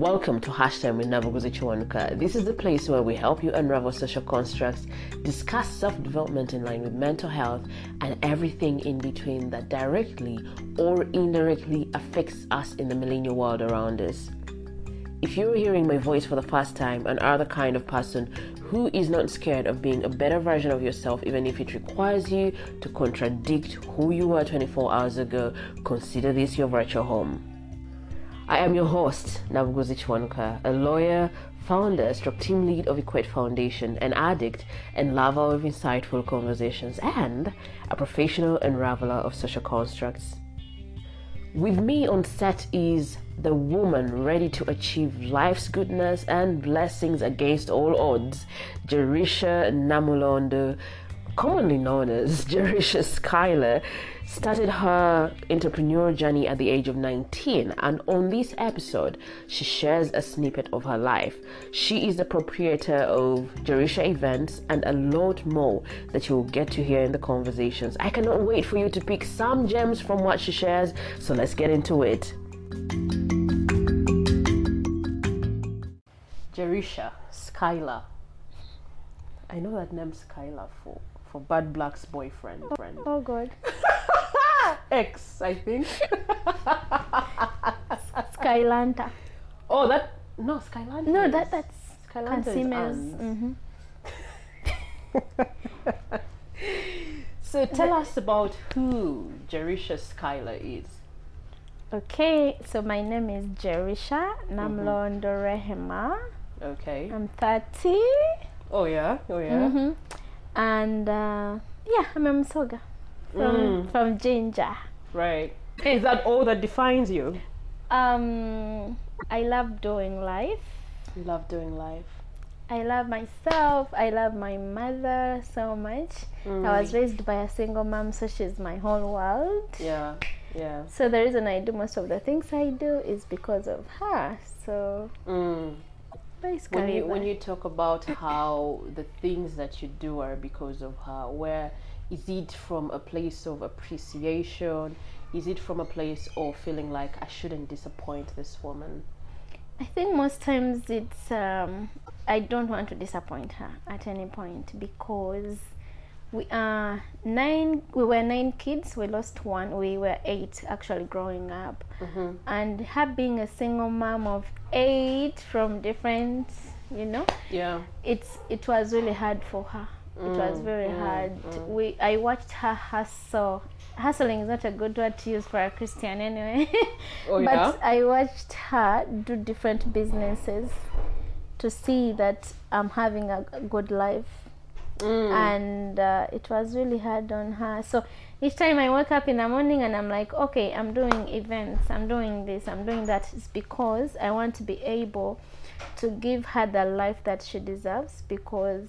Welcome to Hashtag with Nabuguzi Kiwanuka. This is the place where we help you unravel social constructs, discuss self development in line with mental health, and everything in between that directly or indirectly affects us in the millennial world around us. If you're hearing my voice for the first time and are the kind of person who is not scared of being a better version of yourself, even if it requires you to contradict who you were 24 hours ago, consider this your virtual home. I am your host, Nabuguzi Kiwanuka, a lawyer, founder, stroke team lead of Equate Foundation, an addict and lover of insightful conversations, and a professional unraveler of social constructs. With me on set is the woman ready to achieve life's goodness and blessings against all odds, Jerisha Namulondo, commonly known as Jerisha Skylar, started her entrepreneurial journey at the age of 19 and on this episode she shares a snippet of her life. She is the proprietor of jerisha events and a lot more that you will get to hear in the conversations. I cannot wait for you to pick some gems from what she shares so let's get into it. Jerisha skylar. I know that name skylar for for bad black's boyfriend friend Oh God. ex i think Skylanta. Oh, that no Skylanta. No, is- that that's Skylanta is Kansiime's. Anne's. hmm So tell us about who Jerisha Skylar is. Okay, so my name is Jerisha Mm-hmm. Namlondo Rehema. Okay. I'm 30. Oh yeah. Oh yeah. hmm And uh, yeah, I'm a Msoga from Mm. from Jinja. Right. Is that all that defines you? Um, I love doing life. You love doing life. I love myself. I love my mother so much. I was raised by a single mom, so she's my whole world. Yeah. Yeah. So the reason I do most of the things I do is because of her. So Mm. Basically, When you when you talk about how the things that you do are because of her, where is it from a place of appreciation? Is it from a place of feeling like I shouldn't disappoint this woman? I think most times it's um, I don't want to disappoint her at any point because we are nine. We were nine kids. We lost one. We were eight actually growing up, Mm-hmm. and her being a single mom of eight from different, you know, Yeah. it's it was really hard for her. It was Mm, very mm, hard. mm. We I watched her hustle. Hustling is not a good word to use for a Christian anyway. Oh, but yeah? I watched her do different businesses to see that I'm having a good life, Mm. and uh, it was really hard on her. So each time I wake up in the morning and I'm like, okay, I'm doing events, I'm doing this, I'm doing that, it's because I want to be able to give her the life that she deserves because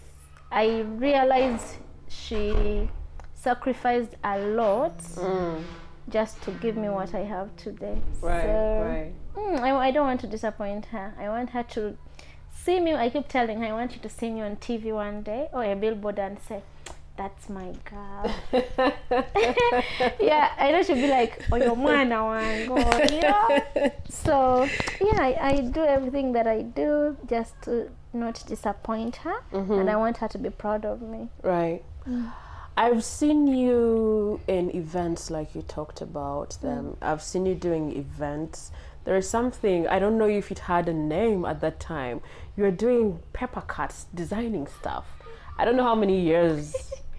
I realized she sacrificed a lot Mm. just to give me what I have today. Right. So, Right. mm, I, I don't want to disappoint her. I want her to see me. I keep telling her, I want you to see me on TV one day oh, or a billboard and say, that's my girl. yeah, I know she'll be like, oh, your mwana wangu. Yeah. So, yeah, I, I do everything that I do just to not disappoint her. Mm-hmm. And I want her to be proud of me. Right. Mm. I've seen you in events like you talked about them. Mm. I've seen you doing events. There is something, I don't know if it had a name at that time. You were doing paper cuts, designing stuff. I don't know how many years,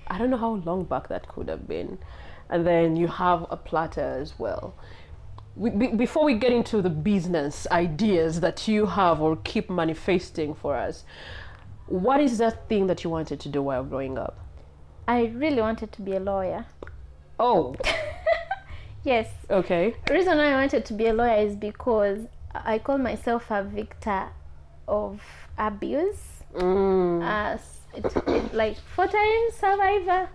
I don't know how long back that could have been. And then you have a platter as well. We, be, before we get into the business ideas that you have or keep manifesting for us, what is that thing that you wanted to do while growing up? I really wanted to be a lawyer. Oh, Yes, okay. The reason why I wanted to be a lawyer is because I call myself a victor of abuse. Mm. As it, it, like four times survivor.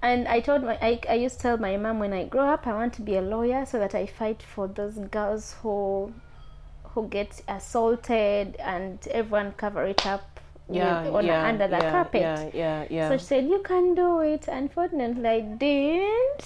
And I told my I, I used to tell my mom when I grow up I want to be a lawyer so that I fight for those girls who who get assaulted and everyone cover it up yeah, with- on yeah, under the yeah, carpet. Yeah, yeah, yeah. So she said, You can do it. Unfortunately, I didn't.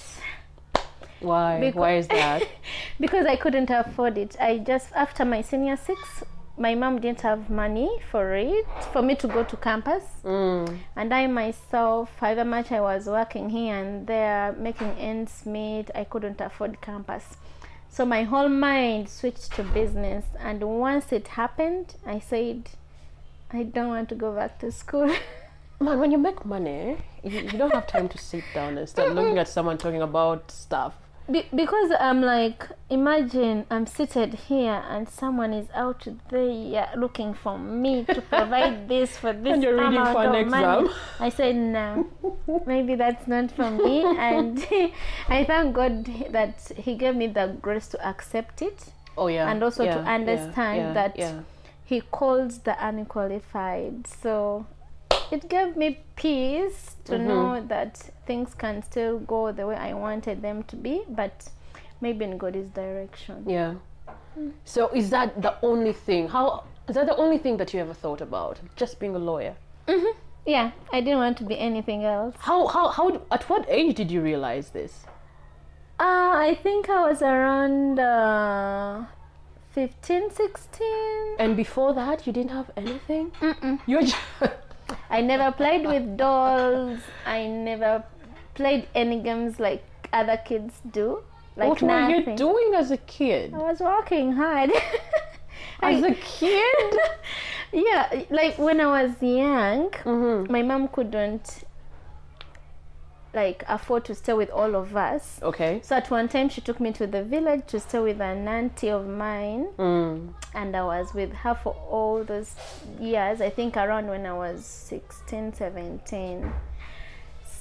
Why? Becau- Why is that? because I couldn't afford it. I just, after my senior six, my mom didn't have money for it for me to go to campus Mm. and i myself however much i was working here and there making ends meet i couldn't afford campus so my whole mind switched to business and once it happened i said i don't want to go back to school Man, when you make money, you, you don't have time to sit down and start looking at someone talking about stuff. Be- because i'm like imagine i'm seated here and someone is out there looking for me to provide this for this And you're reading amount for an of money. i said no maybe that's not for me and i thank god that he gave me the grace to accept it Oh yeah. And also to yeah, yeah, understand yeah, that- Yeah. he calls the unqualified so it gave me peace to Mhm. know that things can still go the way i wanted them to be but maybe in god's direction Yeah. So is that the only thing? How is that the only thing that you ever thought about? Just being a lawyer? yeah i didn't want to be anything else How how how at what age did you realize this? uh, i think i was around uh, 15 16 And before that, you didn't have anything. Mm-mm. You were just I never played with dolls. I never played any games like other kids do. Like what were you doing as a kid? I was working hard. As I- a kid? yeah, like when I was young, mm-hmm. my mom couldn't like afford to stay with all of us. Okay. So at one time she took me to the village to stay with an auntie of mine Mm. and I was with her for all those years. I think around when I was 16, 17.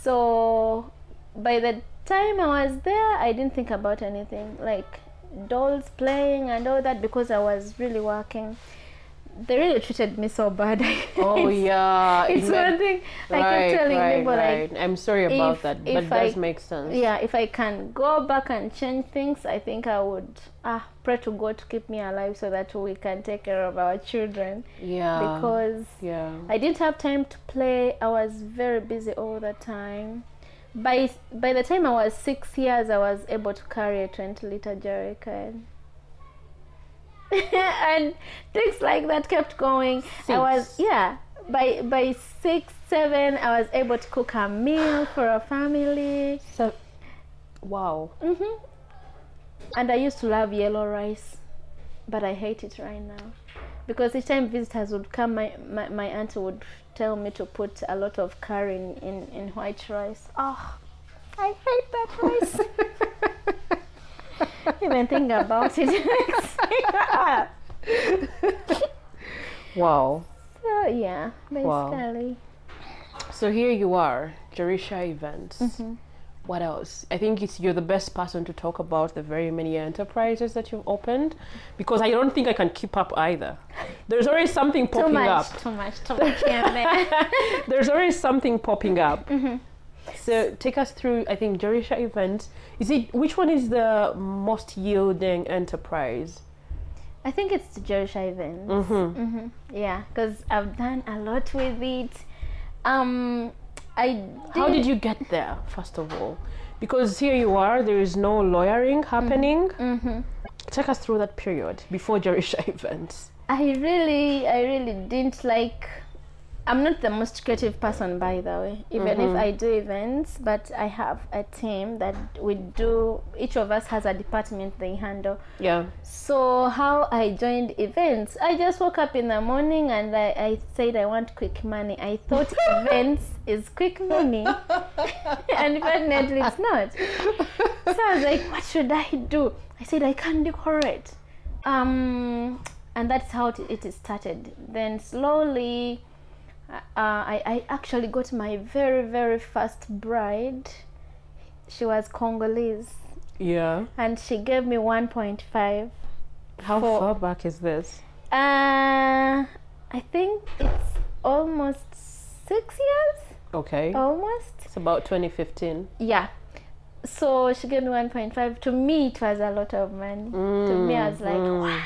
So by the time I was there, I didn't think about anything like dolls playing and all that because I was really working. They really treated me so bad. Oh yeah. It's one thing I right, kept telling right, people right. like I'm sorry about if- that, but it does make sense. yeah, if I can go back and change things, I think I would ah pray to God to keep me alive so that we can take care of our children Yeah. because yeah. I didn't have time to play. I was very busy all the time. By by the time I was six years, I was able to carry a twenty liter jerry can. and things like that kept going. I was yeah. By by six seven, I was able to cook a meal for a family. So, wow. hmm And I used to love yellow rice, but I hate it right now because each time visitors would come, my, my, my auntie would tell me to put a lot of curry in, in, in white rice. Oh, I hate that rice. Even think about it makes me laugh. Wow. So yeah, Wow. basically. So here you are, Jerisha Events. Mm-hmm. What else? I think it's you're the best person to talk about the very many enterprises that you've opened, because I don't think I can keep up either. There's always something Too popping much, up. too much, too much and there. There's always something popping up. Mm-hmm. So take us through. I think Jerisha Events. Is it which one is the most yielding enterprise? I think it's the Jerisha event. Mm-hmm. hmm Yeah, because I've done a lot with it. Um, I How did you get there, first of all? Because here you are, there is no lawyering happening. hmm Take us through that period before Jerisha events. I really, I really didn't like. I'm not the most creative person, by the way. Even Mhm. if I do events, but I have a team that we do. Each of us has a department they handle. Yeah. So how I joined events, I just woke up in the morning and I, I said I want quick money. I thought events is quick money, and definitely it's not. So I was like, what should I do? I said I can't decorate, um, and that's how it, it started. Then slowly, uh, I, I actually got my very very first bride. She was Congolese Yeah. and she gave me 1.5 How For- far back is this? uh i think it's almost six years Okay. almost It's about 2015. yeah so she gave me 1.5 to me it was a lot of money to me i was like Mm. what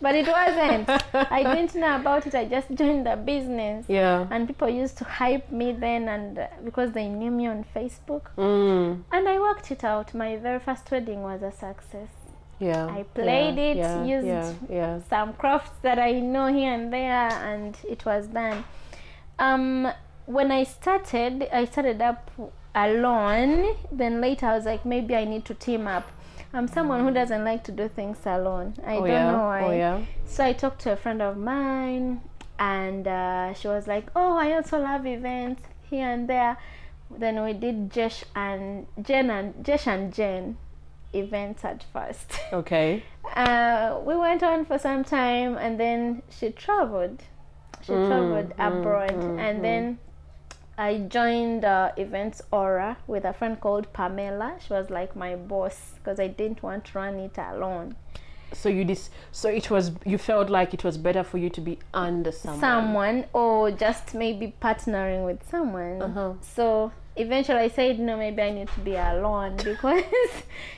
but it wasn't i didn't know about it i just joined the business Yeah. and people used to hype me then and uh, because they knew me on facebook Mm. and i worked it out my very first wedding was a success Yeah. I played yeah, it, yeah, used yeah, yeah. some crafts that I know here and there, and it was done. Um, when I started, I started up alone. Then later, I was like, maybe I need to team up. I'm someone who doesn't like to do things alone. I oh don't yeah. know why. Oh yeah. So I talked to a friend of mine, and uh, she was like, "Oh, I also love events here and there." Then we did Jesh and Jen and Jesh and Jen events at first. Okay. Uh, we went on for some time, and then she traveled. She Mm, traveled mm, abroad, mm, and mm. then I joined uh, Events Aura with a friend called Pamela. She was like my boss because I didn't want to run it alone. So you dis- so it was you felt like it was better for you to be under someone. someone or just maybe partnering with someone. Uh-huh. So eventually I said, no, maybe I need to be alone because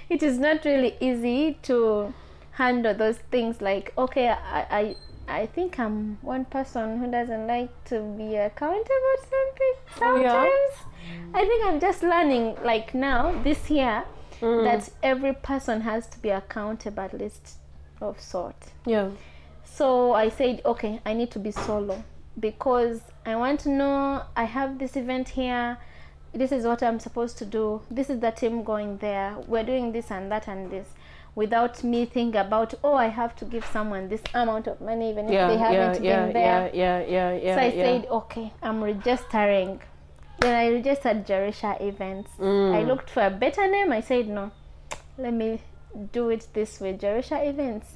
it is not really easy to handle those things. Like, okay, I, I, I think I'm one person who doesn't like to be accountable something Oh, yeah? sometimes. I think I'm just learning, like now, this year, Mm. that every person has to be accountable at least of sort. Yeah. So I said, okay, I need to be solo because I want to know I have this event here. This is what I'm supposed to do. This is the team going there. We're doing this and that and this without me thinking about, oh, I have to give someone this amount of money even Yeah. if they haven't Yeah. been there. Yeah. Yeah. Yeah. Yeah. so I yeah. said, okay, I'm registering. Then I registered Jerisha Events. Mm. I looked for a better name. I said, no, let me do it this way, Jerisha Events.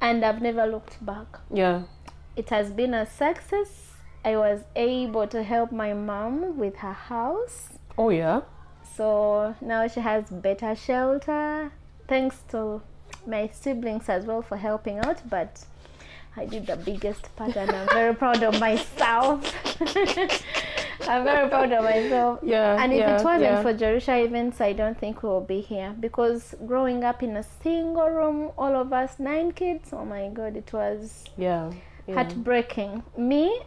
And I've never looked back. Yeah. It has been a success. I was able to help my mom with her house. Oh yeah. So now she has better shelter. Thanks to my siblings as well for helping out, but I did the biggest part and I'm very proud of myself. I'm very proud of myself. Yeah. And if yeah, it wasn't yeah. for Jerusha events, I don't think we will be here because growing up in a single room, all of us nine kids, oh my god, it was yeah. yeah. heartbreaking. Me,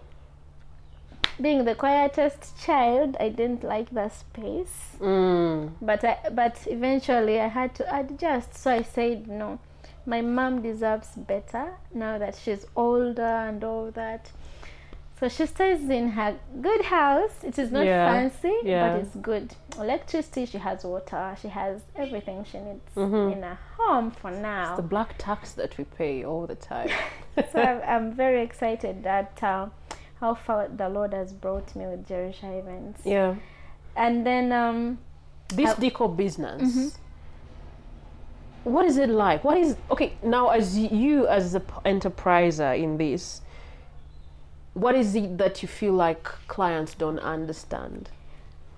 being the quietest child, I didn't like the space, Mm. but I, but eventually I had to adjust. So I said no. My mom deserves better now that she's older and all that. So she stays in her good house. It is not Yeah, fancy, yeah. but it's good. Electricity, she has water, she has everything she needs Mhm. in a home for now. The black tax that we pay all the time. so I'm, I'm very excited that uh, how far the Lord has brought me with Jerusha events. yeah. And then um, This Uh, decor business. What is it like? What is okay now as you as the enterpriser in this? What is it that you feel like clients don't understand?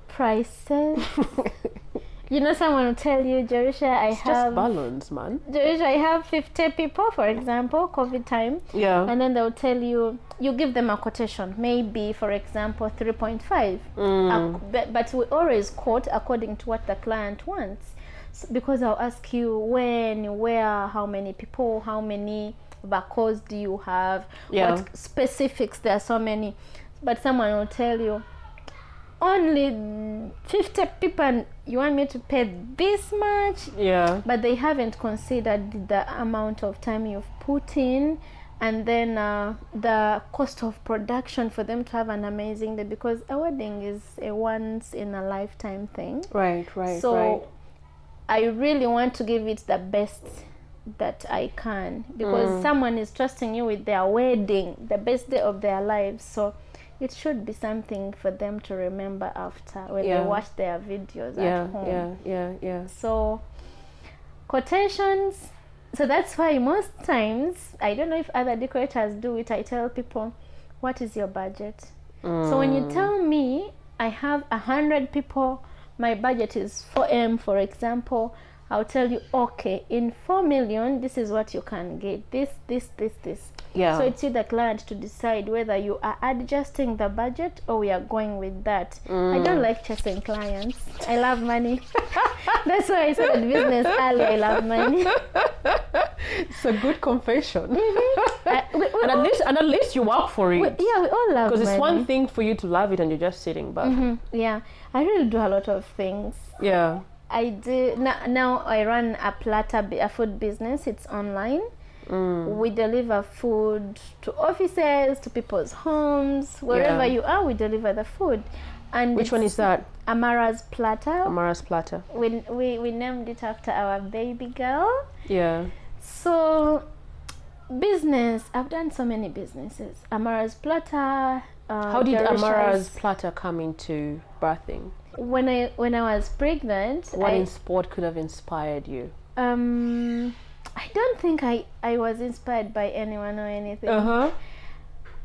prices. you know, someone will tell you, Jerusha, I It's have just balance, man. Jerusha, I have 50 people, for example, COVID time, Yeah. and then they'll tell you, you give them a quotation, maybe, for example, 3.5. Mm. Ac- but, but we always quote according to what the client wants S because i'll ask you when where how many people how many barcodes do you have Yeah. what specifics there are so many but someone will tell you only 50 people you want me to pay this much Yeah. but they haven't considered the amount of time you've put in and then uh, the cost of production for them to have an amazing day because a wedding is a once in a lifetime thing Right, right, so right. i really want to give it the best that i can because Mm. someone is trusting you with their wedding the best day of their lives so it should be something for them to remember after when Yeah. they watch their videos Yeah, at home yeah, yeah, yeah. so quotations so that's why most times i don't know if other decorators do it i tell people what is your budget so when you Mm. tell me i have a hundred people my budget is 4m for example i'll tell you okay in 4 million this is what you can get this this this this Yeah. so it's you the client to decide whether you are adjusting the budget or we are going with that i Mm. don't like chasing clients i love money that's why i started business early i love money it's a good confession. I- we- we and at least and at least you work for we- it. yeah we all love Because it's one thing for you to love it and you're just sitting back. Mhm, yeah i really do a lot of things Yeah. I do now. Now I run a platter, a food business. It's online. Mm. We deliver food to offices, to people's homes, wherever Yeah. you are. We deliver the food. And Which one is that? Amara's platter. Amara's platter. we, we we named it after our baby girl. Yeah. So, business. I've done so many businesses. Amara's platter. Uh, How did Jerusha's- Amara's platter come into birthing? When I when I was pregnant, What I, in sport could have inspired you? um, I don't think I I was inspired by anyone or anything. huh.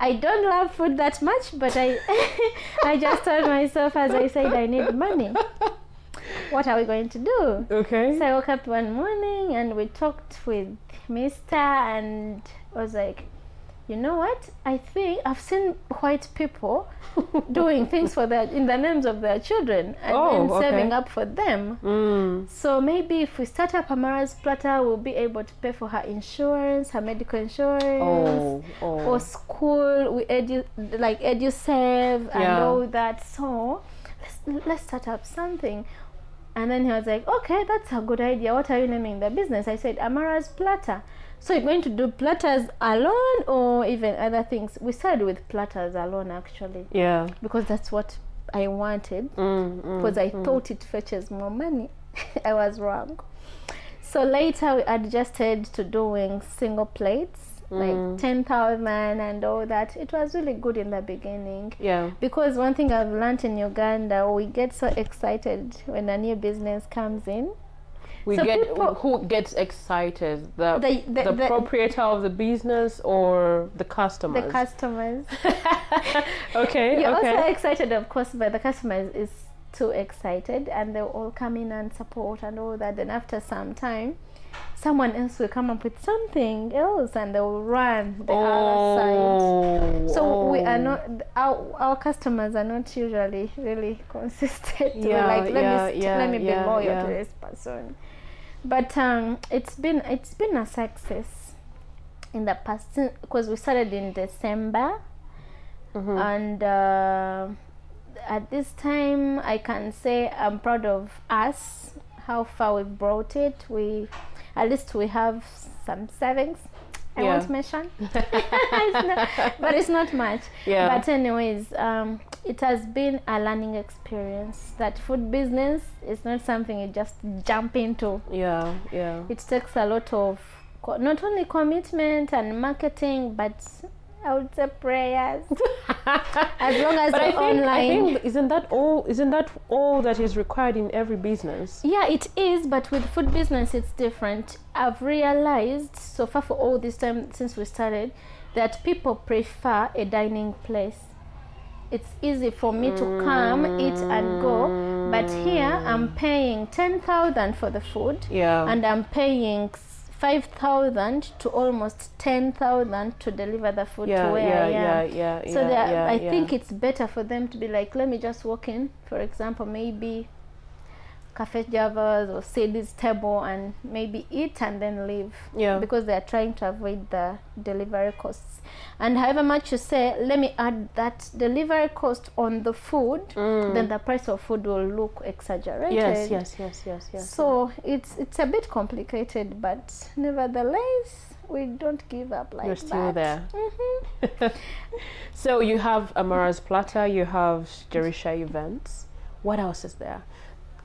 I don't love food that much, but I I just told myself as I said I need money. What are we going to do? Okay. So I woke up one morning and we talked with Mister and I was like, you know what? I think I've seen white people doing things for their in the names of their children and Oh, then okay. saving up for them. Mm. So maybe if we start up Amara's platter, we'll be able to pay for her insurance, her medical insurance Oh. Oh. or school we edu like edusave and all that so let's let's start up something and then he was like okay that's a good idea what are you naming the business i said amara's platter so you're going to do platters alone or even other things we started with platters alone actually yeah. because that's what i wanted Mm, mm, because I mm. thought it fetches more money. I was wrong. So later we adjusted to doing single plates, Mm. like 10,000 and all that. It was really good in the beginning. Yeah. Because one thing I've learned in Uganda, we get so excited when a new business comes in. We So get people- who gets excited? The The- the- the the- proprietor of the business or the customers? The customers. okay. You're okay. also excited, of course, but the customers is too excited and they'll all come in and support and all that. Then after some time, someone else will come up with something else and they'll run the other side. oh. So we are oh. not our, our customers are not usually really consistent. We're Yeah, like let yeah, me st- yeah, let me yeah, be loyal to this person. But um, it's been it's been a success in the past because we started in December Mhm. and uh, at this time i can say i'm proud of us how far we've brought it we at least we have some savings i Yeah. won't mention It's not- but it's not much Yeah. but anyways um, it has been a learning experience that food business is not something you just jump into yeah. Yeah. it takes a lot of co- not only commitment and marketing but i would say prayers as long as But I think, online I think isn't that all? Isn't that all that is required in every business? yeah it is but with food business it's different i've realized so far for all this time since we started that people prefer a dining place it's easy for me to come eat and go but here i'm paying 10000 for the food Yeah. and i'm paying 5000 to almost 10000 to deliver the food yeah, to where yeah, i am. yeah, yeah, so yeah, are- I think it's better for them to be like, let me just walk in, for example, maybe Cafe Javas or Sadie's table and maybe eat and then leave. Yeah. Because they are trying to avoid the delivery costs. And however much you say, let me add that delivery cost on the food, then the price of food will look exaggerated. Mm. Yes, yes, yes, yes, yes. So it's it's a bit complicated, but nevertheless, we don't give up like You're still that. there. Mhm. So you have Amara's Platter, you have Jerisha events. What else is there?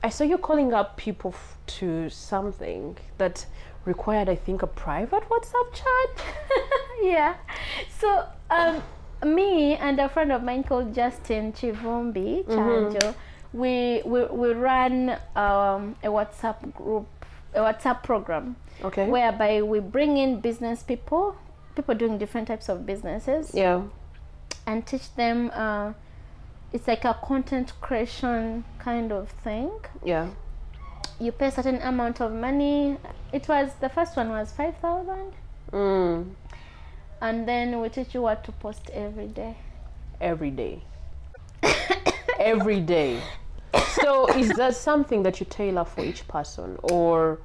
I saw you calling up people f- to something that required, I think, a private WhatsApp chat. yeah. So um, me and a friend of mine called Justin Chivumbi Chanjo, we, we we run um, a WhatsApp group, a WhatsApp program, Okay. whereby we bring in business people, people doing different types of businesses, yeah. and teach them. Uh, it's like a content creation kind of thing. Yeah. You pay a certain amount of money. It was the first one was five thousand, Mm. and then we teach you what to post every day. Every day. Every day. So is that something that you tailor for each person or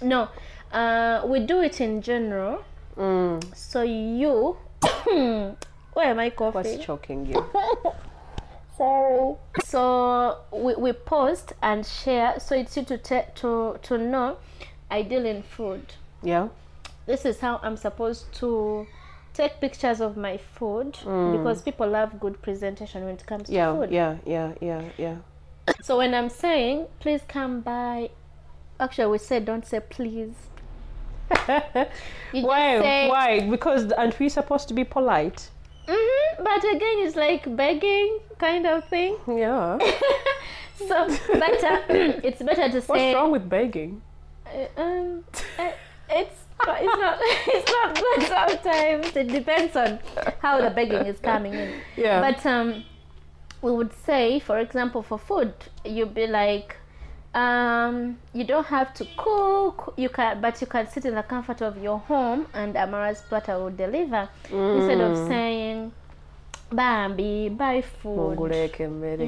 No, uh, we do it in general. mm, So you, where am I what's choking you? Sorry. So we, we post and share. So it's you to te- to to know. I deal in food. Yeah. This is how I'm supposed to take pictures of my food because people love good presentation when it comes Mm. Yeah. to food. Yeah. Yeah. Yeah. Yeah. So when I'm saying please come by, actually we say don't say please. Why? say- Why? Because aren't we supposed to be polite? Mhm, But again, it's like begging kind of thing. Yeah. So better, it's better to say. What's wrong with begging? uh, Um, uh, it's it's not it's not good sometimes. It depends on how the begging is coming in. Yeah. But um, we would say, for example, for food, you'd be like, um, you don't have to cook. You can, but you can sit in the comfort of your home, and Amara's platter will deliver. Instead of saying, "Bambi, buy food."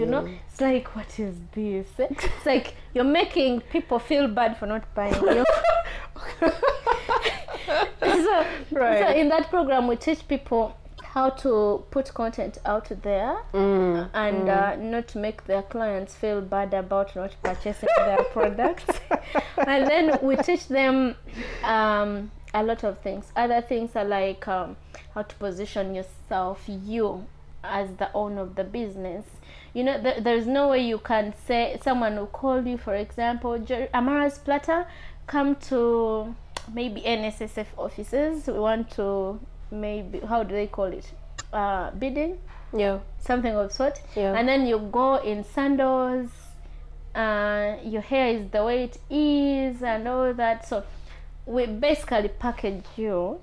You know, it's like, what is this? It's like you're making people feel bad for not buying. You so, Right. so in that program, we teach people how to put content out there Mm. and uh, not make their clients feel bad about not purchasing their products. and then we teach them um, a lot of things. Other things are like um, how to position yourself, you as the owner of the business. You know, th- there's no way you can say someone will call you, for example, "Jer- Amara's Platter, come to maybe NSSF offices. We want to maybe how do they call it? Uh, bidding Yeah. something of sort Yeah. and then you go in sandals uh, your hair is the way it is and all that so we basically package you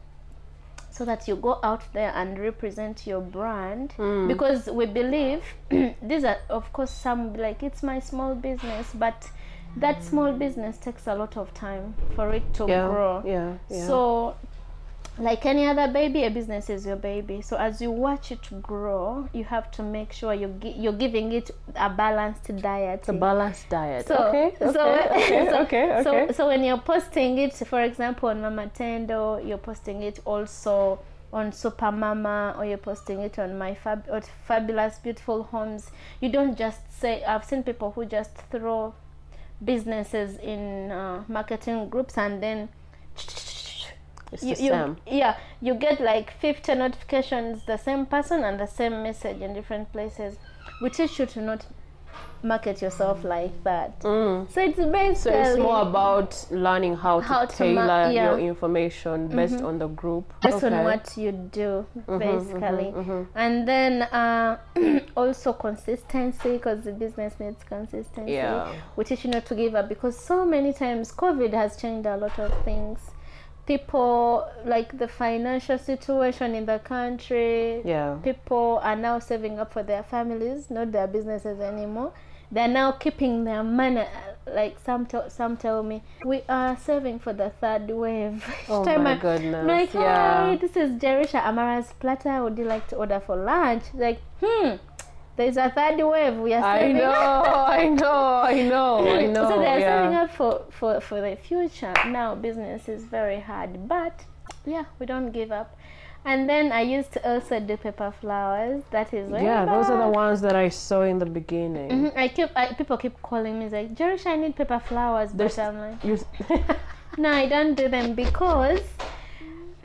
so that you go out there and represent your brand because we believe these are of course some like it's my small business but that small business takes a lot of time for it to Yeah. grow Yeah. Yeah. so, like any other baby, a business is your baby. So as you watch it grow, you have to make sure you gi- you're giving it a balanced diet. a balanced diet. So, okay. Okay. so, okay. so, okay. so, Okay. so when you're posting it, for example, on Mama Tendo, you're posting it also on Super Mama, or you're posting it on my fab, or fabulous, beautiful homes. You don't just say. I've seen people who just throw businesses in uh, marketing groups and then It's you, the you- same. yeah you get like 50 notifications the same person and the same message in different places we teach you to not market yourself like that Mm. so it's basically So it's more about learning how to How to ma- tailor yeah. your information based on the group. based on what you do Mm-hmm, basically and then uh, also consistency because the business needs consistency Yeah. we teach you not to give up because so many times covid has changed a lot of things people like the financial situation in the country. Yeah. people are now saving up for their families not their businesses anymore. They're now keeping their money like some tell some tell me we are saving for the third wave. Oh my I- goodness, I'm like yeah. hi this is jerisha amara's platter. Would you like to order for lunch? Like hmm there's a third wave we are I know, I know, I know, I know. so they're yeah. saving up for, for, for the future. Now business is very hard, but yeah, we don't give up. And then I used to also do paper flowers. That is way Yeah, those are the ones that I saw in the beginning. Mhm, I keep I, people keep calling me like Jerisha, I need paper flowers, but There's- I'm like, no, I don't do them because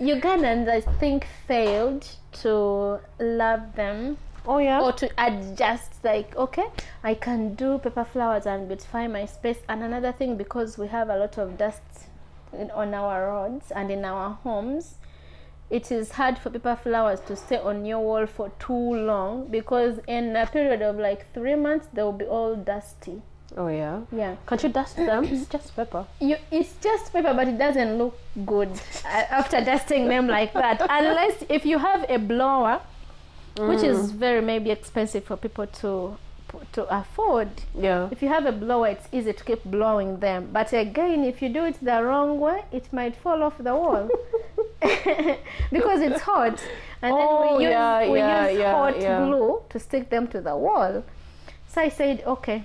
Ugandans I think failed to love them oh yeah. or to adjust like okay i can do paper flowers and beautify my space and another thing because we have a lot of dust in, on our roads and in our homes it is hard for paper flowers to stay on your wall for too long because in a period of like three months they will be all dusty Oh yeah. yeah Can't you dust them? It's just paper. you it's just paper but it doesn't look good uh, after dusting them like that unless if you have a blower which is very maybe expensive for people to to afford. Yeah. if you have a blower it's easy to keep blowing them. But again if you do it the wrong way it might fall off the wall. Because it's hot. And Oh, then we use, yeah, we yeah, use yeah, hot glue to stick them to the wall. So i said okay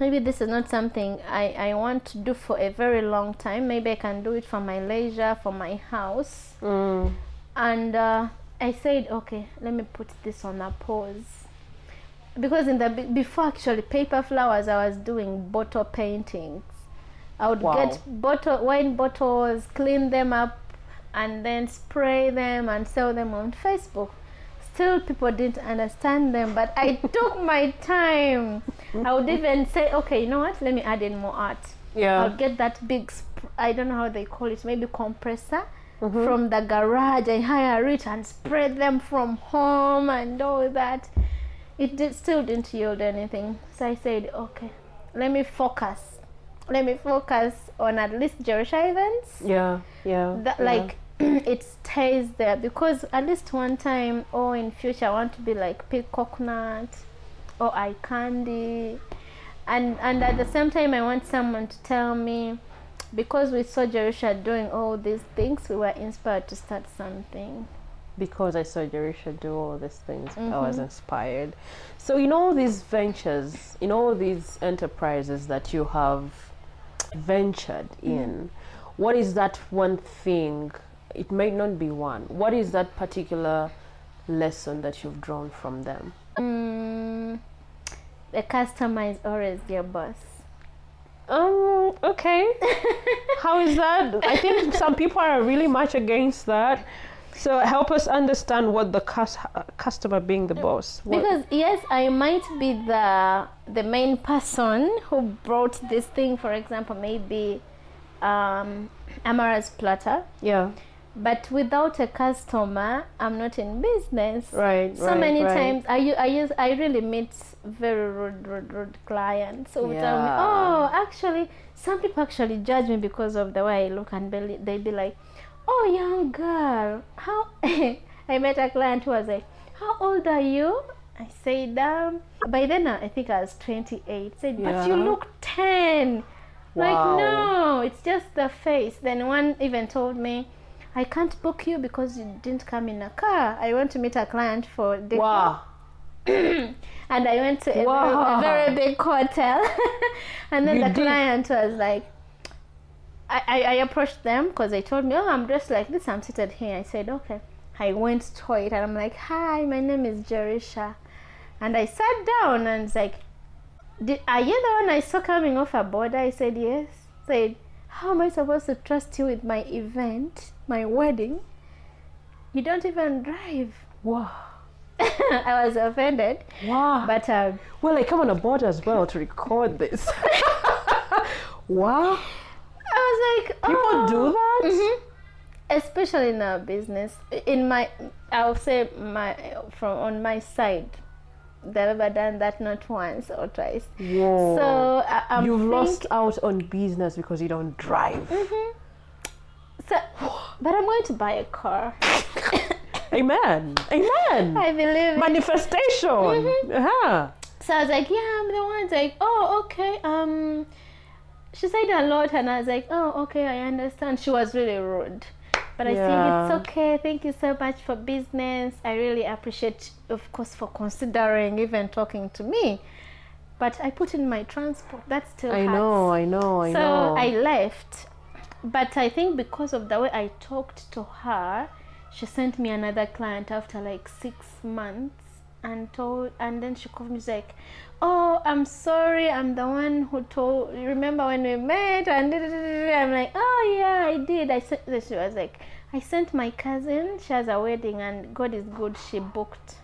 maybe this is not something I, I want to do for a very long time. Maybe i can do it for my leisure for my house. Mm. and uh, I said, okay, let me put this on a pause. because in the before actually paper flowers, I was doing bottle paintings. I would Wow. get bottle wine bottles, clean them up, and then spray them and sell them on Facebook. Still, people didn't understand them, but I took my time. I would even say, okay, you know what? Let me add in more art. Yeah. I'll get that big, sp- I don't know how they call it, maybe compressor Mm-hmm. from the garage. I hire it and spread them from home and all that. It did, still didn't yield anything. So I said, okay, let me focus. Let me focus on at least Jerisha events. Yeah. Yeah. That yeah. like it stays there because at least one time or in future I want to be like pick coconut or eye candy and and at the same time I want someone to tell me because we saw Jerusha doing all these things we were inspired to start something. because I saw Jerusha do all these things, I was inspired. So, in all these ventures, in all these enterprises that you have ventured in, what is that one thing? It may not be one. What is that particular lesson that you've drawn from them? Mm, the customer is always your boss. Um, okay. How is that? I think some people are really much against that. So help us understand what the cus- customer being the boss. What- Because yes, I might be the the main person who brought this thing. For example, maybe um, Amara's platter. yeah, But without a customer, I'm not in business. right. So right, many right. times I use I really meet very rude rude rude clients who tell me, oh, actually, some people actually judge me because of the way I look, and they they be like, oh, young girl, how? I met a client who was like, how old are you? I said, um, by then I think I was 28. Said, but you look 10. Wow. Like, no, it's just the face. Then one even told me, I can't book you because you didn't come in a car. I want to meet a client for the Wow. and I went to a, Wow. very, a very big hotel. and then You the did? client was like, I, I, I approached them because they told me, oh, I'm dressed like this. I'm seated here. I said, okay. I went to it and I'm like, hi, my name is Jerisha. And I sat down and it's like, Did, are you the one I saw coming off a border? I said, yes. Said, how am I supposed to trust you with my event, my wedding? You don't even drive. Wow. I was offended. Wow. But um, well, I come on a board as well to record this. wow. I was like, People oh. do that? Mm-hmm. Especially in our business. In my, I'll say my from on my side, they've ever done that not once or twice. Whoa. So I, I'm You've think- lost out on business because you don't drive. Mhm. So, but I'm going to buy a car. Amen. Amen. I believe. Manifestation. Mhm. Uh-huh. So I was like, yeah, I'm the one. It's like, oh, okay. Um, she said a lot, and I was like, oh, okay, I understand. She was really rude, but I Yeah. said it's okay. Thank you so much for business. I really appreciate, of course, for considering even talking to me. But I put in my transport. That's still I hurts. know, I know, I know. so know. I left. But I think because of the way I talked to her, she sent me another client after like six months and told and then she called me like, Oh, I'm sorry, I'm the one who told remember when we met and da- da- da- da- da." I'm like, Oh yeah, I did. I sent she was like, I sent my cousin, she has a wedding and God is good, she booked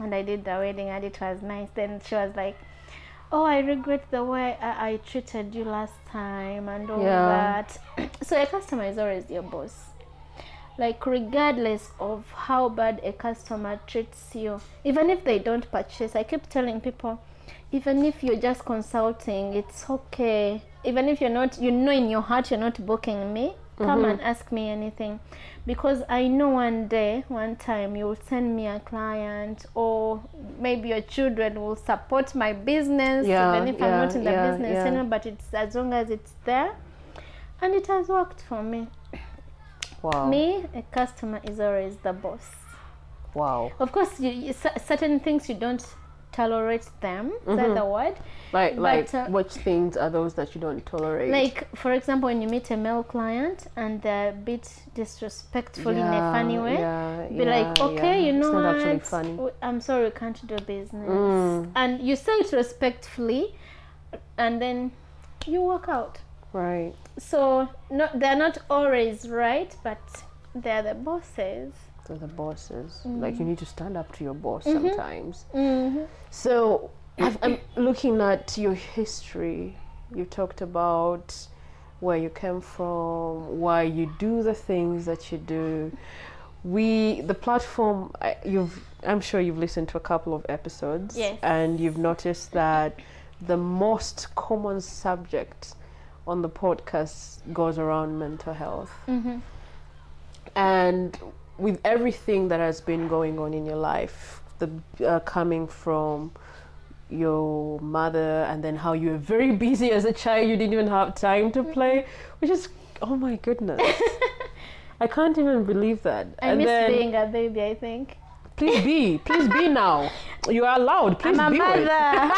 and I did the wedding and it was nice. Then she was like, oh i regret the way i, I treated you last time and all Yeah. that. So a customer is always your boss. Like regardless of how bad a customer treats you even if they don't purchase i keep telling people even if you're just consulting it's okay. Even if you're not you know in your heart you're not booking me come and mm-hmm. ask me anything. Because i know one day one time you'll send me a client or maybe your children will support my business Yeah, even if yeah, i'm not in the yeah, business anymore but it's as long as it's there and it has worked for me. Wow. me a customer is always the boss. Wow. of course you, you, certain things you don't tolerate them. Is that the word? Like, But, like, uh, which things are those that you don't tolerate? Like, for example, when you meet a male client and they're a bit disrespectful in a funny way, Yeah, be like, okay, yeah. you know it's not what? actually funny. W- I'm sorry, we can't do business. Mm. And you say it respectfully, and then you walk out. Right. So not they're not always right, but they're the bosses. They're the bosses. Mm. Like you need to stand up to your boss Mm-hmm. sometimes. Mm-hmm. So I've, I'm looking at your history. You talked about where you came from, why you do the things that you do. We, the platform, I- you've, I'm sure you've listened to a couple of episodes, Yes. and you've noticed that the most common subject on the podcast goes around mental health Mm-hmm. and with everything that has been going on in your life the uh, coming from your mother and then how you were very busy as a child you didn't even have time to play which is oh my goodness i can't even believe that I and miss then being a baby. I think please be please be now you are allowed please I'm a be with. mother.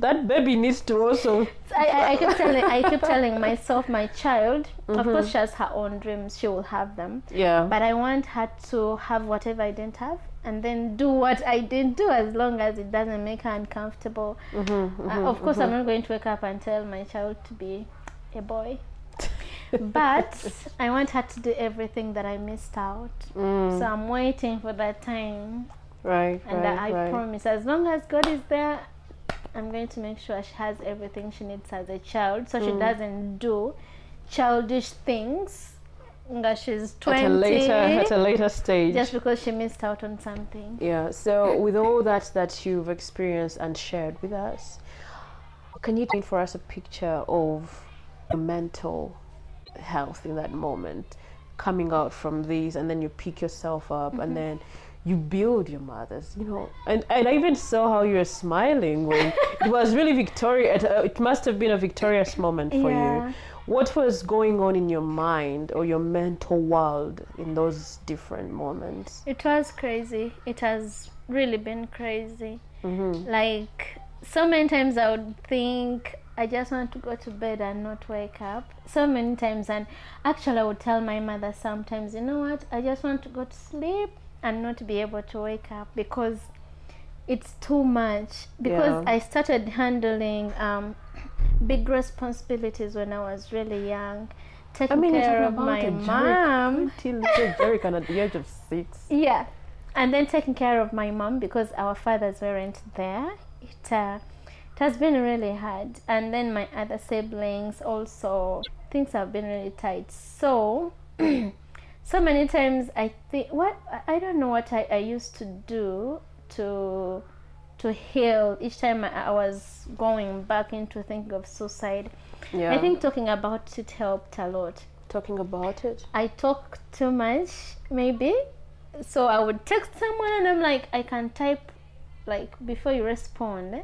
That baby needs to also I, I, I keep telling I keep telling myself, my child. Of Mm-hmm. course, she has her own dreams. She will have them, yeah but I want her to have whatever I didn't have, and then do what I didn't do, as long as it doesn't make her uncomfortable. Mm-hmm, Uh, of course, I'm not going to wake up and tell my child to be a boy, but I want her to do everything that I missed out. Mm, So I'm waiting for that time, right and right, I right. promise, as long as God is there, I'm going to make sure she has everything she needs as a child, so Mm. she doesn't do childish things. She's twenty, at a later at a later stage just because she missed out on something. Yeah. So with all that that you've experienced and shared with us, can you paint for us a picture of the mental health in that moment, coming out from these, and then you pick yourself up, and then you build your mothers, you know, and, and I even saw how you were smiling when it was really victorious. It must have been a victorious moment for Yeah. you. What was going on in your mind or your mental world in those different moments? It was crazy. It has really been crazy. Mm-hmm. Like so many times I would think I just want to go to bed and not wake up. So many times and actually I would tell my mother sometimes, you know what, I just want to go to sleep and not be able to wake up because it's too much. Because Yeah. I started handling um, big responsibilities when I was really young. I Taking mean, you're care of my mom. little Jarek and at the age of six. Yeah, and then taking care of my mom because our fathers weren't there. It uh, it has been really hard, and then my other siblings also. Things have been really tight. So, so many times I think what I- don't know what I, I used to do to to heal each time I, I was going back into thinking of suicide. Yeah. I think talking about it helped a lot. talking about it. I talk too much, maybe. So I would text someone and I'm like, I can type like before you respond.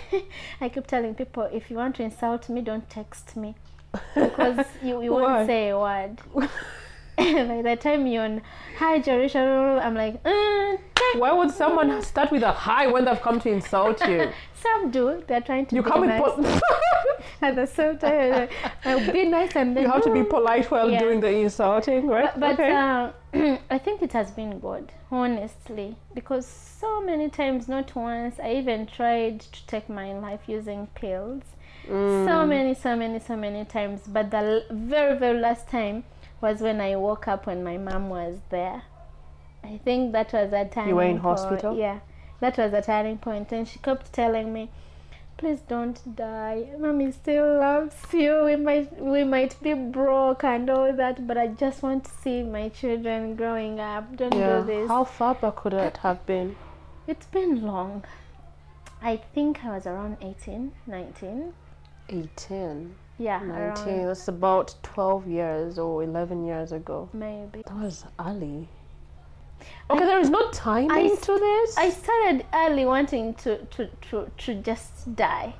I keep telling people if you want to insult me, don't text me because you, you won't say a word. By the time you're on hi Jerisha, I'm like, uh, text Why would someone start with a hi when they've come to insult you? Some do. They're trying to You be come with nice. pol- At the same time, I'll be nice and then you have to be "Oh, polite while Yeah. doing the insulting, right? But, but okay. uh, I think it has been good, honestly, because so many times, not once, I even tried to take my life using pills. Mm. So many, so many, so many times. But the l- very, very last time was when I woke up when my mom was there. I think that was a turning You were in point. hospital? Yeah, that was a turning point, and she kept telling me, "Please don't die. Mommy still loves you. We might, we might be broke and all that, but I just want to see my children growing up. Don't yeah. do this." How far back could it have been? It's been long. I think I was around 18, 19. 18, Yeah, 19. That's about 12 years or 11 years ago. maybe. That was early. Okay, there is no timing I- to this. I started early wanting to, to, to, to just die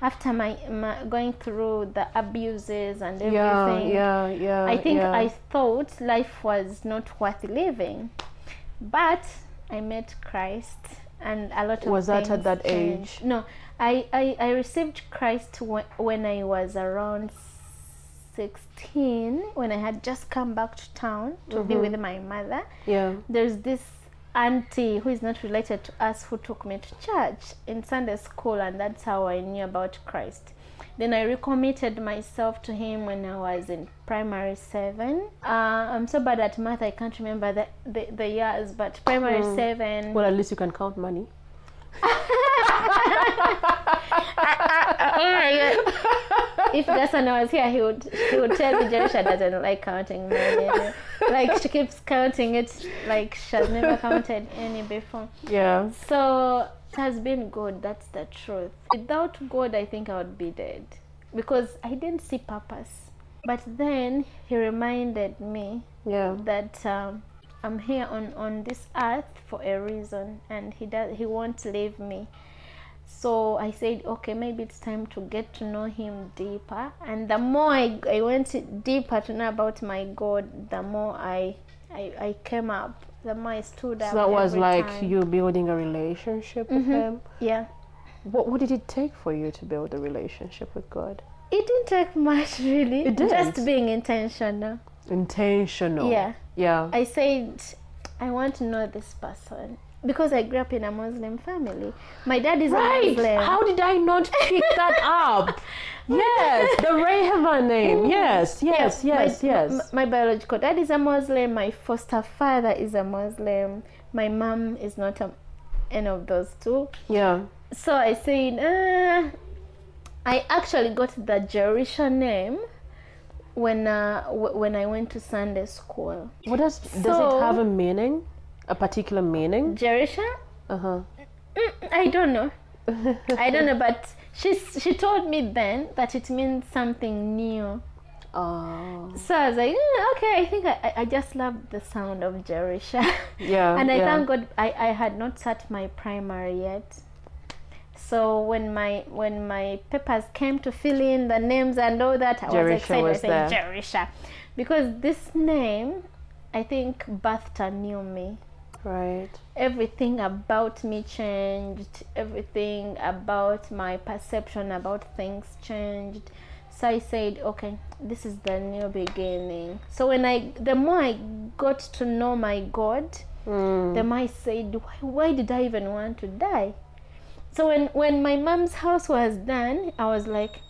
after my, my going through the abuses and everything. yeah, yeah, yeah. I think yeah. I thought life was not worth living. But I met Christ and a lot of Was that at that changed. age? No, I, I, I received Christ when, when I was around 16, when I had just come back to town to be Mhm. with my mother. Yeah. There's this auntie who is not related to us who took me to church in Sunday school, and that's how I knew about Christ. Then I recommitted myself to Him when I was in primary seven. Uh, I'm so bad at math, I can't remember the, the, the years, but primary Mm. seven. Well, at least you can count money. God. If Gaston was here, he would he would tell me Jerusha doesn't like counting money. Like she keeps counting it like she has never counted any before. Yeah. So it has been good, that's the truth. Without God I think I would be dead. Because I didn't see purpose. But then he reminded me Yeah. that um, I'm here on, on this earth for a reason and he does he won't leave me. So I said, okay, maybe it's time to get to know him deeper. And the more I, I went deeper to know about my God, the more I I, I came up, the more I stood up. So that was like time. you building a relationship with Mhm. him. Yeah. What What did it take for you to build a relationship with God? It didn't take much really. It didn't? Just being intentional. Intentional. Yeah. Yeah. I said, I want to know this person. Because I grew up in a Muslim family. My dad is a Right. Muslim. How did I not pick that up? Yes, the Rehava name. Yes, yes, Yeah, yes, my, yes. m- My, biological dad is a Muslim. My foster father is a Muslim. My mom is not a, any of those two. Yeah. So I said, uh, I actually got the Jerisha name when uh, w- when I went to Sunday school. What does does it have a meaning? A particular meaning? Jerisha? Uh huh. Mm, I don't know. I don't know, but she she told me then that it means something new. Oh. So I was like, "Mm, okay, I think I, I- just love the sound of Jerisha. Yeah. and I yeah. thank God I, I had not sat my primary yet. So when my when my papers came to fill in the names and all that, I was Jerisha excited. was I said there. Jerisha, because this name, I think, birthed a new me. Right. Everything about me changed. Everything about my perception about things changed. So I said, okay, this is the new beginning. So when I, the more I got to know my God, Mm. the more I said, why, why did I even want to die? So when, when my mom's house was done, I was like,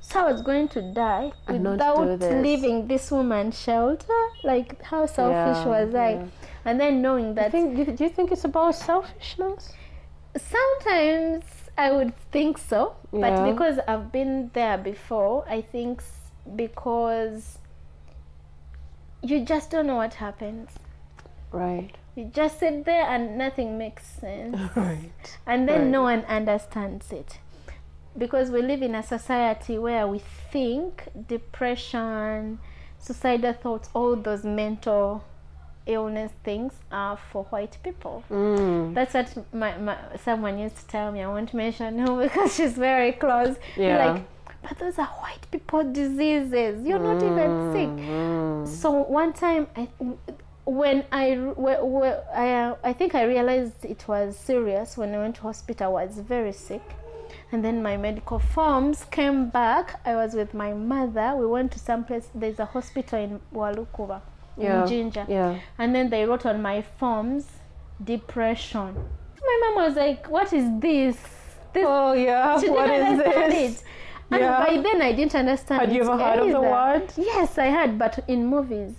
so I was going to die And without this. leaving this woman's shelter? Like, how selfish Yeah, was I? And then knowing that think, do, do you think it's about selfishness? sometimes I would think so, Yeah. but because I've been there before, I think because you just don't know what happens. Right. You just sit there and nothing makes sense. Right. and then Right. no one understands it because we live in a society where we think depression suicidal thoughts all those mental illness things are for white people Mm. that's what my, my someone used to tell me i won't mention who because she's very close Yeah. like but those are white people diseases you're not even sick Mm. so one time I, when I, wh- wh- I, uh, I think I realized it was serious when I went to hospital. I was very sick, and then my medical forms came back. I was with my mother. We went to some place. There's a hospital in Walukuba, Yeah. in Jinja, Yeah. and then they wrote on my forms depression. My mom was like, "What is this?" This Oh yeah. she What is this? it. And Yeah. by then I didn't understand. Had you ever heard of the word? Yes, I had, but in movies.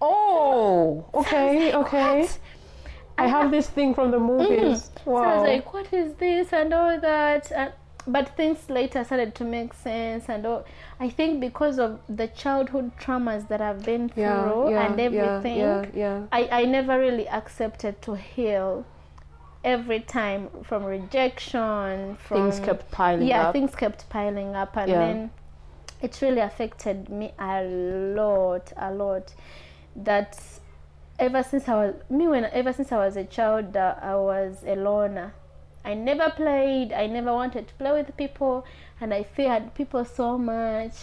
Oh. Okay. Okay. What? I have this thing from the mm-hmm. movies. So I was like, what is this and all that? And, but things later started to make sense and all. I think because of the childhood traumas that I've been through yeah. Yeah. and everything, Yeah. I, I never really accepted to heal every time from rejection, from Things kept piling up yeah, up. things kept piling up, and then it really affected me a lot, a lot. That ever since I was me when ever since I was a child, uh, I was a loner. I never played. I never wanted to play with people, and I feared people so much.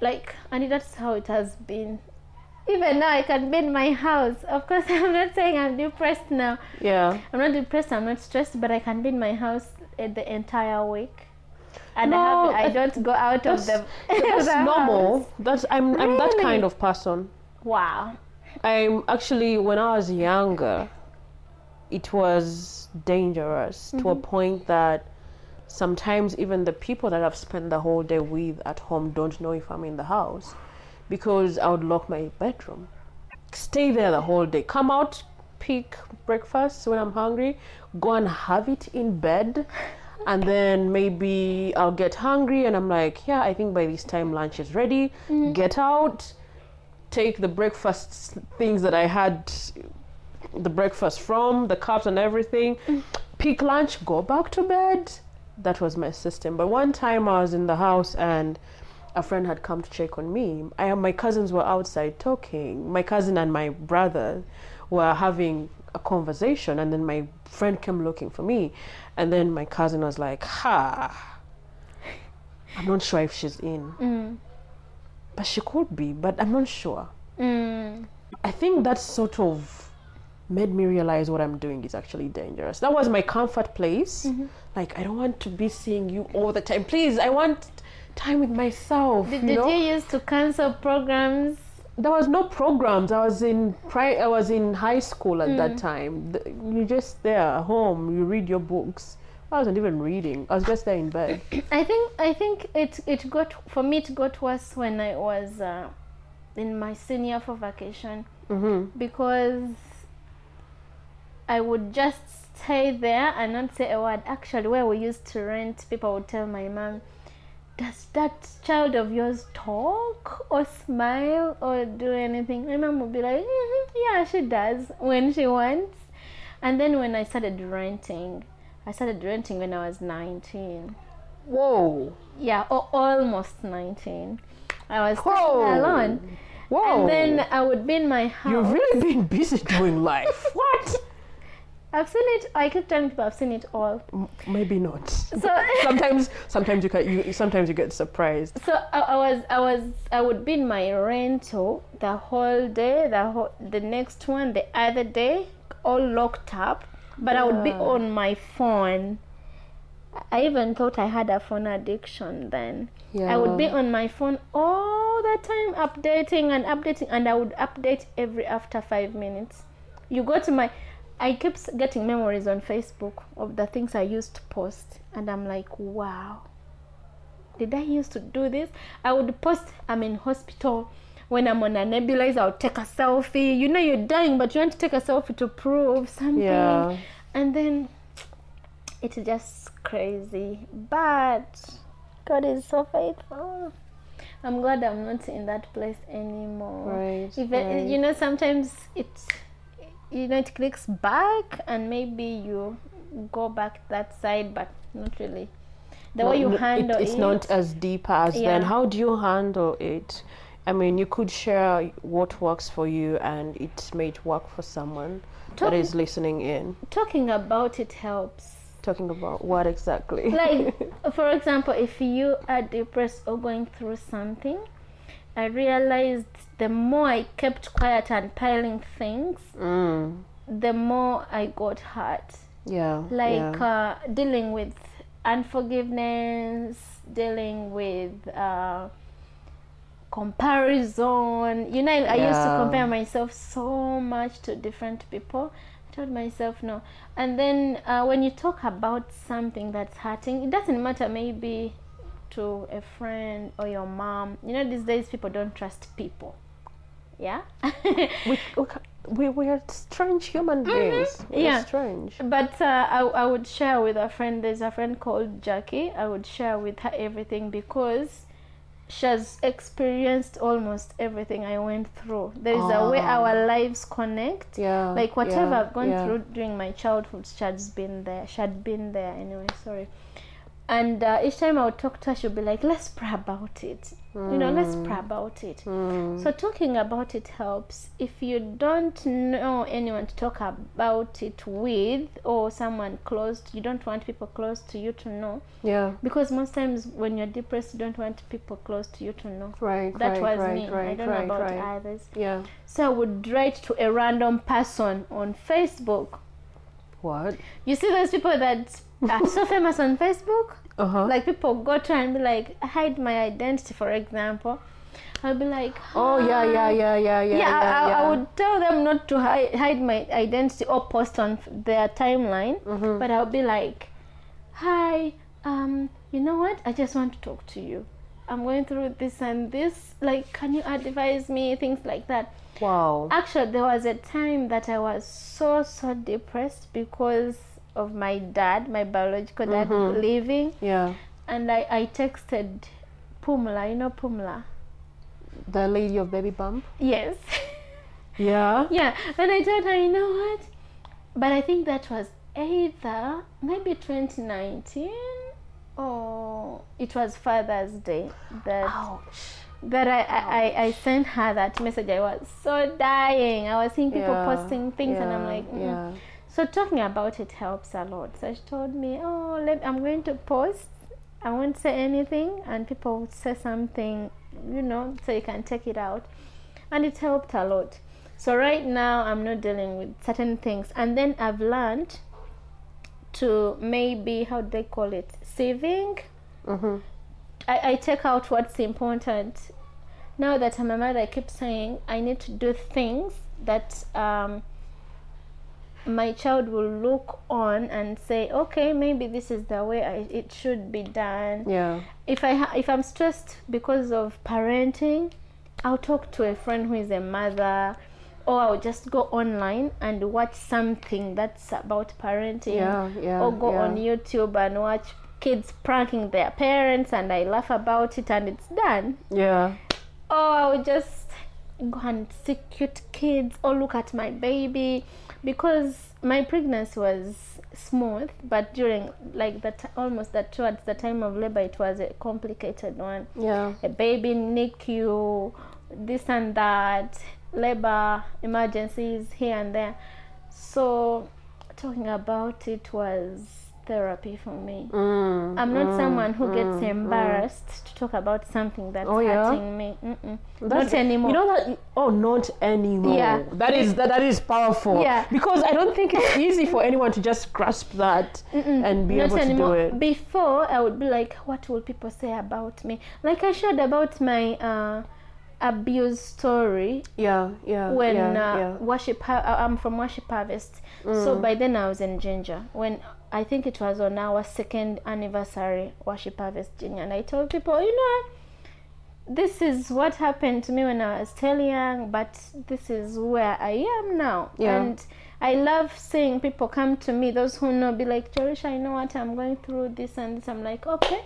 Like, and that's how it has been even now I can be in my house. Of course, I'm not saying I'm depressed now. Yeah. I'm not depressed. I'm not stressed, but I can be in my house uh, the entire week, and No, I, have, I uh, don't go out of the. that's normal. house. That's I'm I'm that kind of person. Wow. I'm actually when I was younger, it was dangerous to a mm-hmm. point that sometimes even the people that I've spent the whole day with at home don't know if I'm in the house because I would lock my bedroom. Stay there the whole day. Come out, pick breakfast when I'm hungry, go and have it in bed. And then maybe I'll get hungry and I'm like, yeah, I think by this time lunch is ready. Mm-hmm. Get out, take the breakfast things that I had the breakfast from, the cups and everything, pick lunch, go back to bed. That was my system. But one time I was in the house and a friend had come to check on me. I my cousins were outside talking. My cousin and my brother were having a conversation and then my friend came looking for me and then my cousin was like, "Ha. I'm not sure if she's in." Mm. But she could be, but I'm not sure. Mm. I think that sort of made me realize what I'm doing is actually dangerous. That was my comfort place. Like I don't want to be seeing you all the time. Please, I want time with myself. Did, you did you used to cancel programs? There was no programs. I was in pri- I was in high school at that time. The- You're just there at home. You read your books. I wasn't even reading. I was just there in bed. I think I think it it got for me it got worse when I was uh, in my senior for vacation mm-hmm. because I would just stay there and not say a word. Actually, where we used to rent, people would tell my mom, "Does that child of yours talk or smile or do anything?" My mom would be like, "Mhm, "Yeah, she does when she wants." And then when I started renting, I started renting when I was nineteen. Whoa. Yeah, or almost nineteen. I was Whoa. alone, Whoa. and then I would be in my house. You've really been busy doing life. what? I've seen it. I keep telling people I've seen it all. M- Maybe not. So, sometimes sometimes you can you sometimes you get surprised so I, I was, I was, I would be in my rental the whole day, the whole, the next one, the other day, all locked up. But I would be on my phone. I even thought I had a phone addiction then. yeah I would be on my phone all the time, updating and updating, and I would update every after five minutes. You go to my, I keep getting memories on Facebook of the things I used to post, and I'm like, wow, did I used to do this? I would post, I'm in hospital. When I'm on a nebulizer, I'll take a selfie. You know you're dying, but you want to take a selfie to prove something. yeah And then it's just crazy. But God is so faithful. I'm glad I'm not in that place anymore. right If right. you know, sometimes it, you know, it clicks back, and maybe you go back that side, but not really. The No, way you no, it- it's it, not as deep as then how do you handle it i mean you could share what works for you and it may work for someone that Talking- is listening in talking about it helps. talking about what exactly like for example if you are depressed or going through something i realized the more i kept quiet and piling things mm, the more i got hurt yeah like yeah. uh, dealing with unforgiveness dealing with uh, comparison you know i used to compare myself so much to different people i told myself no and then uh, when you talk about something that's hurting it doesn't matter maybe to a friend or your mom you know these days people don't trust people yeah we, we, we, we are strange human beings Mm-hmm. Yeah. strange But uh, I, I would share with a friend. There's a friend called Jackie. I would share with her everything because she has experienced almost everything I went through. There is a way Ah. our lives connect. yeah Like whatever yeah, I've gone yeah. through during my childhood, she has been there. She had been there anyway. Sorry. And uh, each time I would talk to her, she'd be like, "Let's pray about it." You know, let's pray about it. So talking about it helps. If you don't know anyone to talk about it with, or someone close, you don't want people close to you to know, Yeah. because most times when you're depressed, you don't want people close to you to know. Right. That right, was right, me. Right, I don't right, know about right. others. Yeah. So I would write to a random person on Facebook. What? You see those people that are so famous on Facebook? Uh huh. Like people go to and be like, hide my identity, for example. I'll be like, oh yeah, yeah, yeah, yeah, yeah. yeah, I, yeah. I would tell them not to hide, hide my identity or post on their timeline, Mm-hmm. but I'll be like, hi, um, you know what? I just want to talk to you. I'm going through this and this. Like, can you advise me? Things like that. Wow. Actually, there was a time that I was so so depressed because of my dad, my biological dad, Mm-hmm. leaving, Yeah. and I I texted Pumla. You know Pumla? The lady of baby bump. Yes. Yeah. yeah, and I told her, you know what? But I think that was either maybe 2019 or it was Father's Day that Ouch. that I, I, I, sent her that message. I was so dying. I was seeing people Yeah, posting things, and I'm like, mm. yeah. So talking about it helps a lot. So she told me, "Oh, let, I'm going to post. I won't say anything, and people would say something, you know, so you can take it out." And it helped a lot. So right now, I'm not dealing with certain things, and then I've learned to maybe how do they call it saving. Mhm. I, I take out what's important. Now that I'm a mother, I keep saying I need to do things that um, my child will look on and say, okay, maybe this is the way I, it should be done. Yeah. If I ha- if I'm stressed because of parenting, I'll talk to a friend who is a mother, or I'll just go online and watch something that's about parenting Yeah. Yeah. or go yeah. on YouTube and watch kids pranking their parents and I laugh about it and it's done. Yeah. Or I would just go and see cute kids or look at my baby because my pregnancy was smooth but during like that almost that towards the time of labor it was a complicated one Yeah. a baby NICU, this and that, labor emergencies here and there. So, talking about it was therapy for me. Mm, I'm not mm, someone who gets mm, embarrassed to talk about something that's Oh, yeah? hurting me. That's- Not anymore. You know that? Oh, not anymore. Yeah. That is that, that is powerful. Yeah. Because I don't think it's easy for anyone to just grasp that and be Not able anymore. to do it. Before, I would be like, what will people say about me? Like I shared about my uh, abuse story Yeah. Yeah. when yeah, uh, yeah. worship Har- uh, I'm from worship harvest so by then I was in Jinja when I think it was on our second anniversary worship harvest Jinja and I told people you know this is what happened to me when I was still young but this is where I am now Yeah. and I love seeing people come to me those who know be like Jorisha I know what I'm going through this and this I'm like okay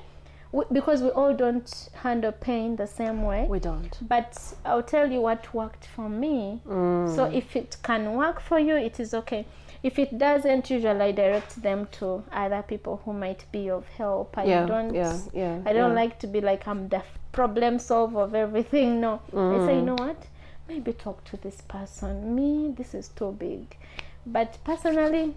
we, because we all don't handle pain the same way We don't. but I'll tell you what worked for me. Mm. So if it can work for you, it is okay. If it doesn't, usually I direct them to other people who might be of help. I Yeah. don't. yeah. Yeah. I don't yeah. like to be like I'm the problem solver of everything. No, I say you Mm. know what? Maybe talk to this person. Me, this is too big. But personally,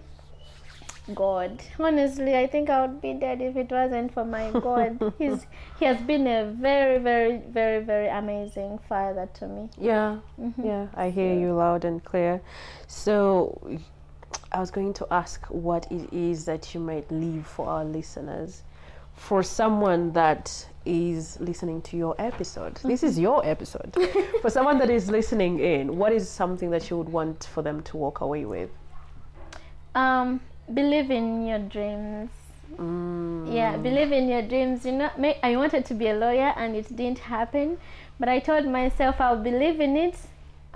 God. Honestly, I think I would be dead if it wasn't for my God. He's he has been a very, very, very, very amazing father to me. Yeah, yeah, I hear you loud and clear. So, I was going to ask what it is that you might leave for our listeners. For someone that is listening to your episode, this is your episode. for someone that is listening in, what is something that you would want for them to walk away with? Um, believe in your dreams. Mm, Yeah, believe in your dreams. You know, may, I wanted to be a lawyer and it didn't happen, but I told myself I'll believe in it.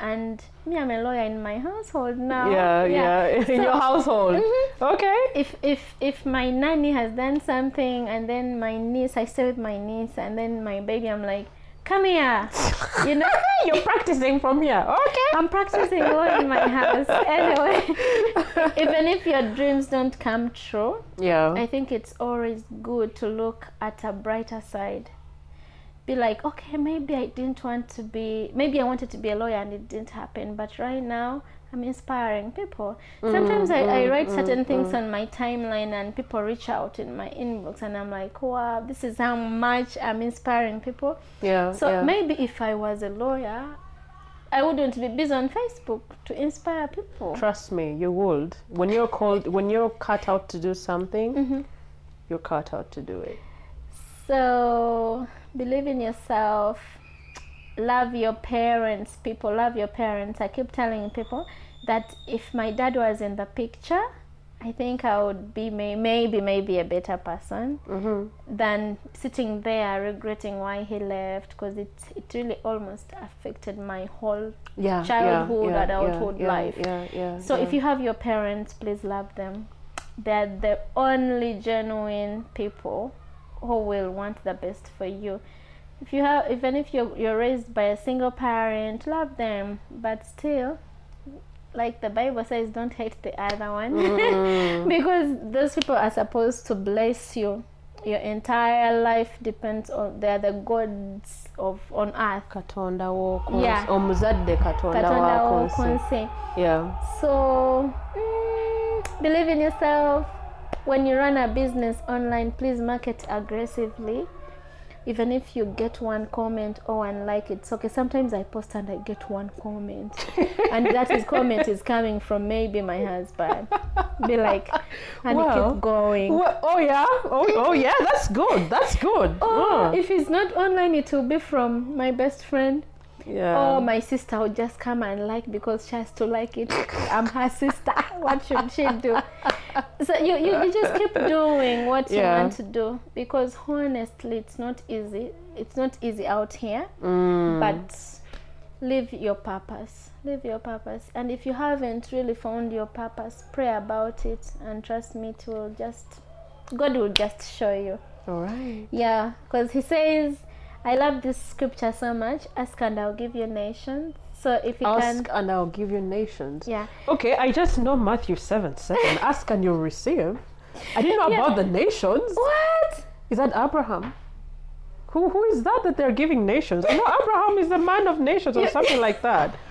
And me, I'm a lawyer in my household now. yeah, yeah, in So- your household. Mhm. Okay. If if if my nanny has done something and then my niece, I stay with my niece, and then my baby, I'm like, come here. You know, You're practicing from here. Okay. I'm practicing all in my house. Anyway, even if your dreams don't come true, Yeah. I think it's always good to look at a brighter side. Be like, okay, maybe I didn't want to be, maybe I wanted to be a lawyer and it didn't happen, but right now I'm inspiring people. Sometimes I, I mm, write mm, certain mm, things on my timeline and people reach out in my inbox and I'm like, wow, this is how much I'm inspiring people. yeah. So yeah. maybe if I was a lawyer, I wouldn't be busy on Facebook to inspire people. Trust me, you would. When you're called, when you're cut out to do something, Mm-hmm. you're cut out to do it. So believe in yourself. Love your parents, people. Love your parents. I keep telling people that if my dad was in the picture, I think I would be may- maybe maybe a better person Mm-hmm. than sitting there regretting why he left because it it really almost affected my whole Yeah. Childhood, yeah, adulthood yeah, life. Yeah. Yeah. So if you have your parents, please love them. They're the only genuine people who will want the best for you. If you have, even if you're you're raised by a single parent, love them, but still, like the Bible says, don't hate the other one, because those people are supposed to bless you. Your entire life depends on they are the gods of on earth. katonda wo ku nsi- Yeah. omuzadde katonda Katonda nsi. yeah So, mm, believe in yourself. When you run a business online, please market aggressively. Even if you get one comment oh, or one like, it's okay. Sometimes I post and I get one comment, and that is comment is coming from maybe my husband. Be like, and Well, keep going. What? oh yeah oh, oh yeah that's good that's good Or Oh, if it's not online, it will be from my best friend. yeah Or my sister will just come and like because she has to like it. I'm her sister. What should she do? So you, you, you just keep doing what you want to do because honestly, it's not easy. It's not easy out here, Mm. but live your purpose. Live your purpose. And if you haven't really found your purpose, pray about it and trust me, it will just, God will just show you. all right Yeah, because he says, I love this scripture so much. Ask and I'll give you nations. So if you ask can, and i'll give you nations yeah, okay i just know matthew 7 7 ask and you'll receive i didn't know Yeah. about the nations what? is that abraham who, who is that that they're giving nations? No, Abraham is the man of nations or something like that.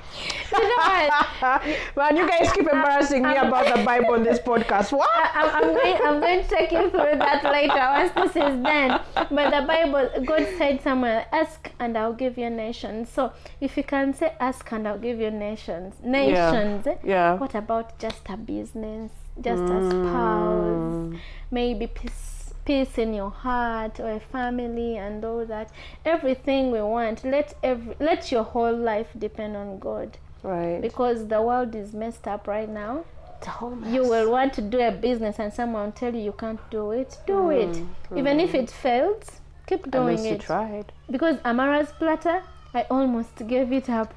Man, you guys keep embarrassing me I'm- about the Bible on this podcast. What? I'm, I'm going. I'm going to take you through that later once this is done. But the Bible, God said somewhere, "Ask and I'll give you nations." So if you can say, "Ask and I'll give you nations," nations. Eh? Yeah. What about just a business, just a spouse, mm. maybe peace, peace in your heart or a family and all that? Everything we want. Let every let your whole life depend on God Right. because the world is messed up right now It's a whole mess. you will want to do a business and someone will tell you you can't do it do hmm, it hmm. even if it fails keep doing least you it tried. because amara's platter i almost gave it up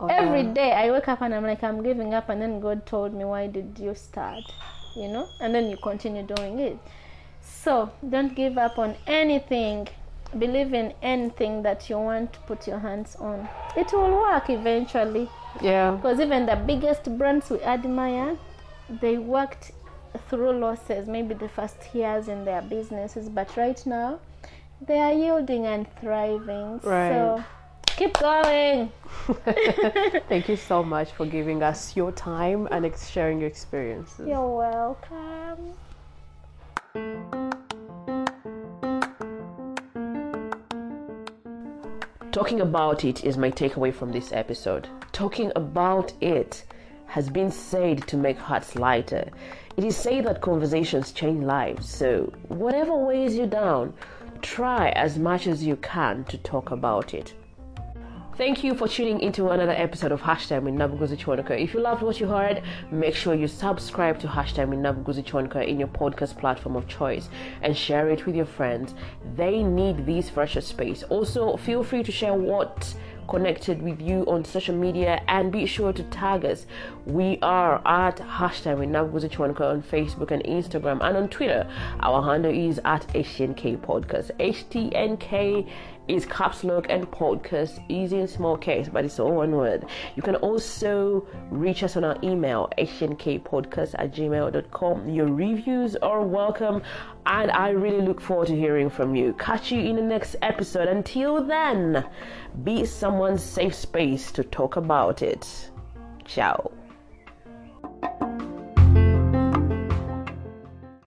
Oh, Every yeah. day i wake up and i'm like i'm giving up and then god told me why did you start you know and then you continue doing it so don't give up on anything believe in anything that you want to put your hands on it will work eventually Yeah. because even the biggest brands we admire they worked through losses maybe the first years in their businesses but right now they are yielding and thriving Right. so keep going Thank you so much for giving us your time and sharing your experiences. you're welcome Talking about it is my takeaway from this episode. Talking about it has been said to make hearts lighter. It is said that conversations change lives, so whatever weighs you down, try as much as you can to talk about it. Thank you for tuning into another episode of Hashtag with Nabuguzi Kiwanuka. If you loved what you heard, make sure you subscribe to Hashtag with Nabuguzi Kiwanuka in your podcast platform of choice and share it with your friends. They need this fresher space. Also, feel free to share what connected with you on social media and be sure to tag us. We are at hashtag with Nabuguzi Kiwanuka on Facebook and Instagram and on Twitter. Our handle is at HTNK Podcast. HTNK is caps lock and podcast, easy in small case, but it's all one word. You can also reach us on our email, htnkpodcast at gmail.com. Your reviews are welcome, and I really look forward to hearing from you. Catch you in the next episode. Until then, be someone's safe space to talk about it. Ciao.